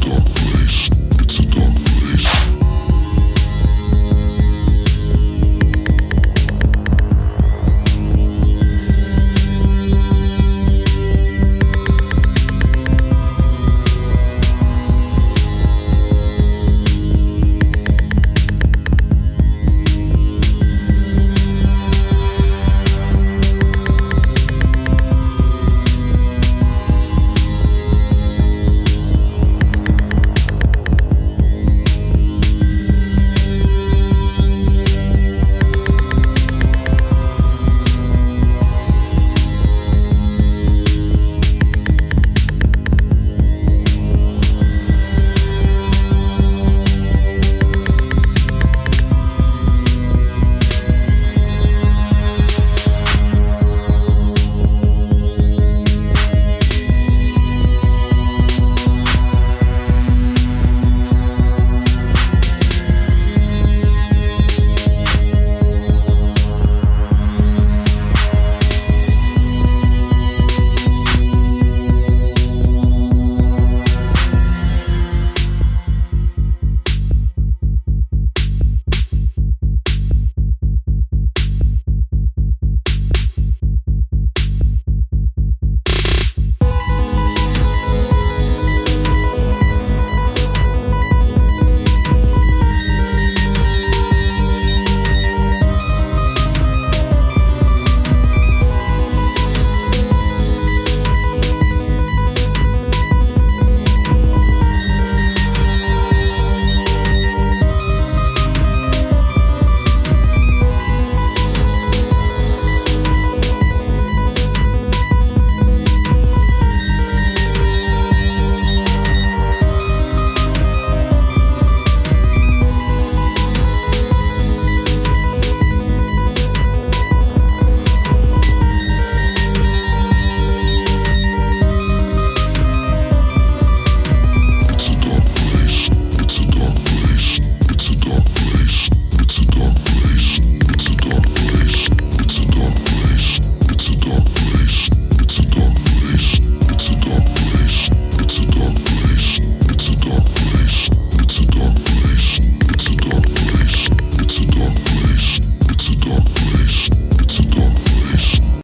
Doctor.